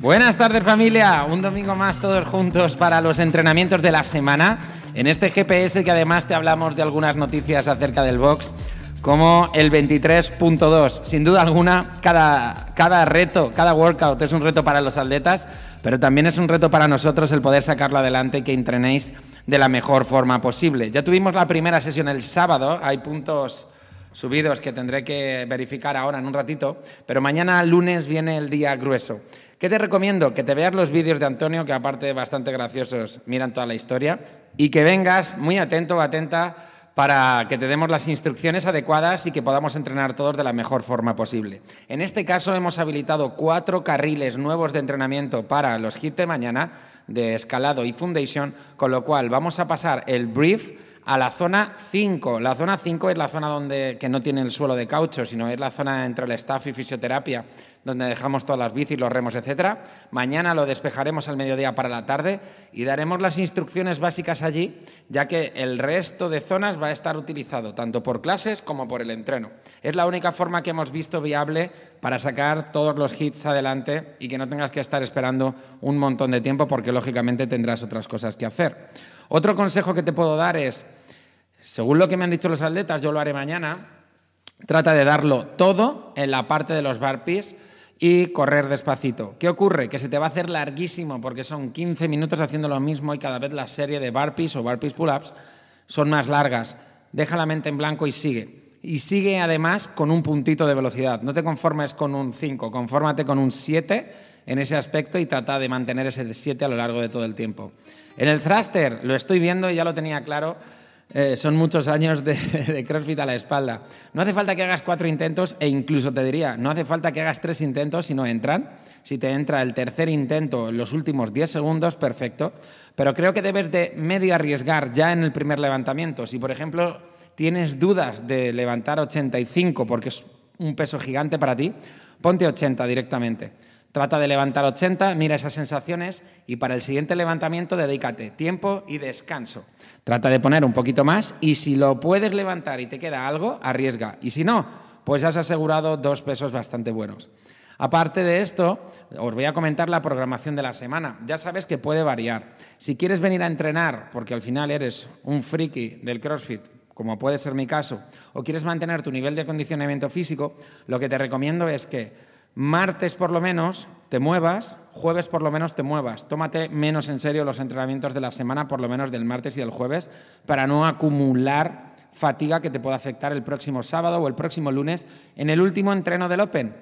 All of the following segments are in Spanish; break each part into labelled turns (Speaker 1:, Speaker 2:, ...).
Speaker 1: Buenas tardes familia, un domingo más todos juntos para los entrenamientos de la semana. En este GPS que además te hablamos de algunas noticias acerca del box, como el 23.2. Sin duda alguna, cada, cada reto, cada workout es un reto para los atletas, pero también es un reto para nosotros el poder sacarlo adelante y que entrenéis de la mejor forma posible. Ya tuvimos la primera sesión el sábado, hay puntos subidos que tendré que verificar ahora en un ratito, pero mañana lunes viene el día grueso. ¿Qué te recomiendo? Que te veas los vídeos de Antonio, que aparte bastante graciosos, miran toda la historia, y que vengas muy atento o atenta para que te demos las instrucciones adecuadas y que podamos entrenar todos de la mejor forma posible. En este caso hemos habilitado cuatro carriles nuevos de entrenamiento para los hits de mañana de escalado y foundation, con lo cual vamos a pasar el brief a la zona 5. La zona 5 es la zona donde, que no tiene el suelo de caucho, sino es la zona entre el staff y fisioterapia, donde dejamos todas las bicis, los remos, etc. Mañana lo despejaremos al mediodía para la tarde y daremos las instrucciones básicas allí, ya que el resto de zonas va a estar utilizado tanto por clases como por el entreno. Es la única forma que hemos visto viable para sacar todos los hits adelante y que no tengas que estar esperando un montón de tiempo porque lógicamente tendrás otras cosas que hacer. Otro consejo que te puedo dar es según lo que me han dicho los atletas, yo lo haré mañana. Trata de darlo todo en la parte de los burpees y correr despacito. ¿Qué ocurre? Que se te va a hacer larguísimo porque son 15 minutos haciendo lo mismo y cada vez la serie de burpees o burpees pull-ups son más largas. Deja la mente en blanco y sigue. Y sigue además con un puntito de velocidad. No te conformes con un 5, confórmate con un 7 en ese aspecto y trata de mantener ese 7 a lo largo de todo el tiempo. En el thruster lo estoy viendo y ya lo tenía claro eh, son muchos años de, CrossFit a la espalda. No hace falta que hagas cuatro intentos e incluso te diría, no hace falta que hagas tres intentos si no entran. Si te entra el tercer intento en los últimos 10 segundos, perfecto. Pero creo que debes de medio arriesgar ya en el primer levantamiento. Si, por ejemplo, tienes dudas de levantar 85 porque es un peso gigante para ti, ponte 80 directamente. Trata de levantar 80, mira esas sensaciones y para el siguiente levantamiento dedícate tiempo y descanso. Trata de poner un poquito más y si lo puedes levantar y te queda algo, arriesga. Y si no, pues has asegurado dos pesos bastante buenos. Aparte de esto, os voy a comentar la programación de la semana. Ya sabes que puede variar. Si quieres venir a entrenar, porque al final eres un friki del CrossFit, como puede ser mi caso, o quieres mantener tu nivel de acondicionamiento físico, lo que te recomiendo es que martes por lo menos te muevas, jueves por lo menos te muevas. Tómate menos en serio los entrenamientos de la semana, por lo menos del martes y del jueves, para no acumular fatiga que te pueda afectar el próximo sábado o el próximo lunes en el último entreno del Open.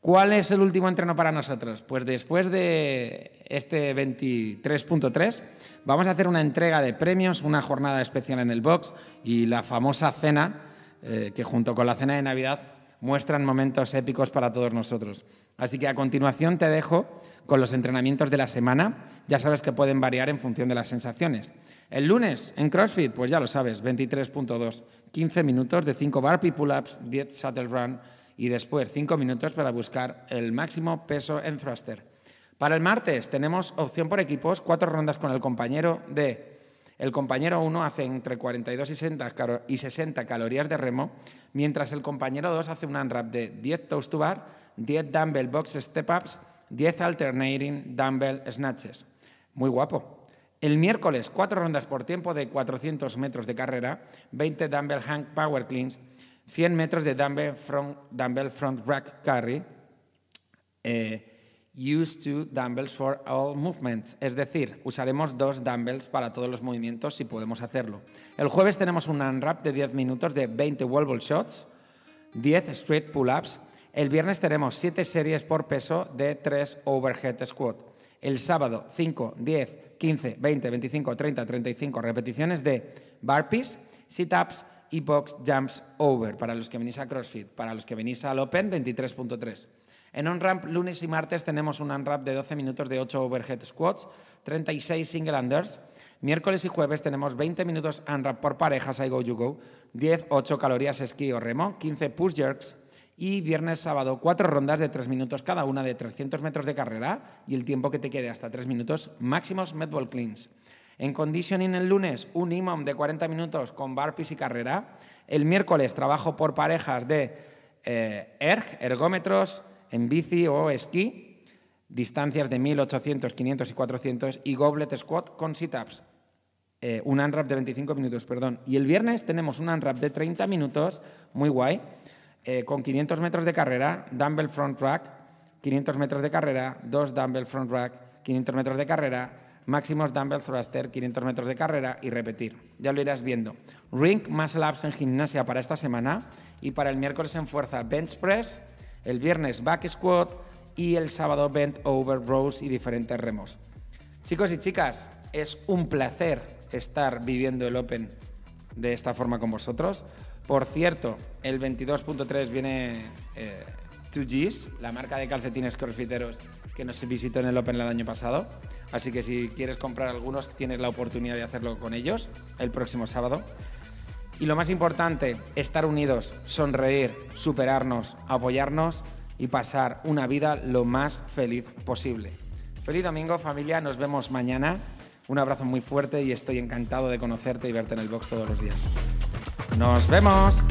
Speaker 1: ¿Cuál es el último entreno para nosotros? Pues después de este 23.3 vamos a hacer una entrega de premios, una jornada especial en el box y la famosa cena, eh, que junto con la cena de Navidad muestran momentos épicos para todos nosotros. Así que a continuación te dejo con los entrenamientos de la semana. Ya sabes que pueden variar en función de las sensaciones. El lunes en CrossFit, pues ya lo sabes, 23.2, 15 minutos de 5 burpee pull-ups, 10 shuttle run y después 5 minutos para buscar el máximo peso en thruster. Para el martes tenemos opción por equipos, cuatro rondas con el compañero de el compañero 1 hace entre 42 y 60, calorías de remo, mientras el compañero 2 hace un unwrap de 10 toast to bar, 10 dumbbell box step-ups, 10 alternating dumbbell snatches. Muy guapo. El miércoles, cuatro rondas por tiempo de 400 metros de carrera, 20 dumbbell hang power cleans, 100 metros de dumbbell front, rack carry, eh, Use two dumbbells for all movements, es decir, usaremos dos dumbbells para todos los movimientos si podemos hacerlo. El jueves tenemos un unwrap de 10 minutos de 20 wall shots, 10 straight pull-ups. El viernes tenemos 7 series por peso de 3 overhead squat. El sábado 5, 10, 15, 20, 25, 30, 35 repeticiones de burpees, sit-ups y box jumps over para los que venís a CrossFit. Para los que venís al Open 23.3. En on-ramp, lunes y martes tenemos un on-ramp de 12 minutos de 8 overhead squats, 36 single unders. Miércoles y jueves tenemos 20 minutos on-ramp por parejas, I go, you go, 10, 8 calorías esquí o remo, 15 push jerks. Y viernes, sábado, cuatro rondas de 3 minutos cada una de 300 metros de carrera y el tiempo que te quede hasta 3 minutos máximos medball cleans. En conditioning el lunes, un IMOM de 40 minutos con barpees y carrera. El miércoles, trabajo por parejas de eh, erg, ergómetros, en bici o esquí, distancias de 1800, 500 y 400 y goblet squat con sit-ups. Eh, un unwrap de 25 minutos, perdón. Y el viernes tenemos un unwrap de 30 minutos, muy guay, eh, con 500 metros de carrera, dumbbell front rack, 500 metros de carrera, dos dumbbell front rack, 500 metros de carrera, máximos dumbbell thruster, 500 metros de carrera y repetir. Ya lo irás viendo. Ring muscle ups en gimnasia para esta semana y para el miércoles en fuerza bench press, el viernes back squat y el sábado bent over rows y diferentes remos. Chicos y chicas, es un placer estar viviendo el Open de esta forma con vosotros. Por cierto, el 22.3 viene 2Gs, eh, la marca de calcetines crossfiteros que nos visitó en el Open el año pasado. Así que si quieres comprar algunos, tienes la oportunidad de hacerlo con ellos el próximo sábado. Y lo más importante, estar unidos, sonreír, superarnos, apoyarnos y pasar una vida lo más feliz posible. Feliz domingo familia, nos vemos mañana. Un abrazo muy fuerte y estoy encantado de conocerte y verte en el box todos los días. Nos vemos.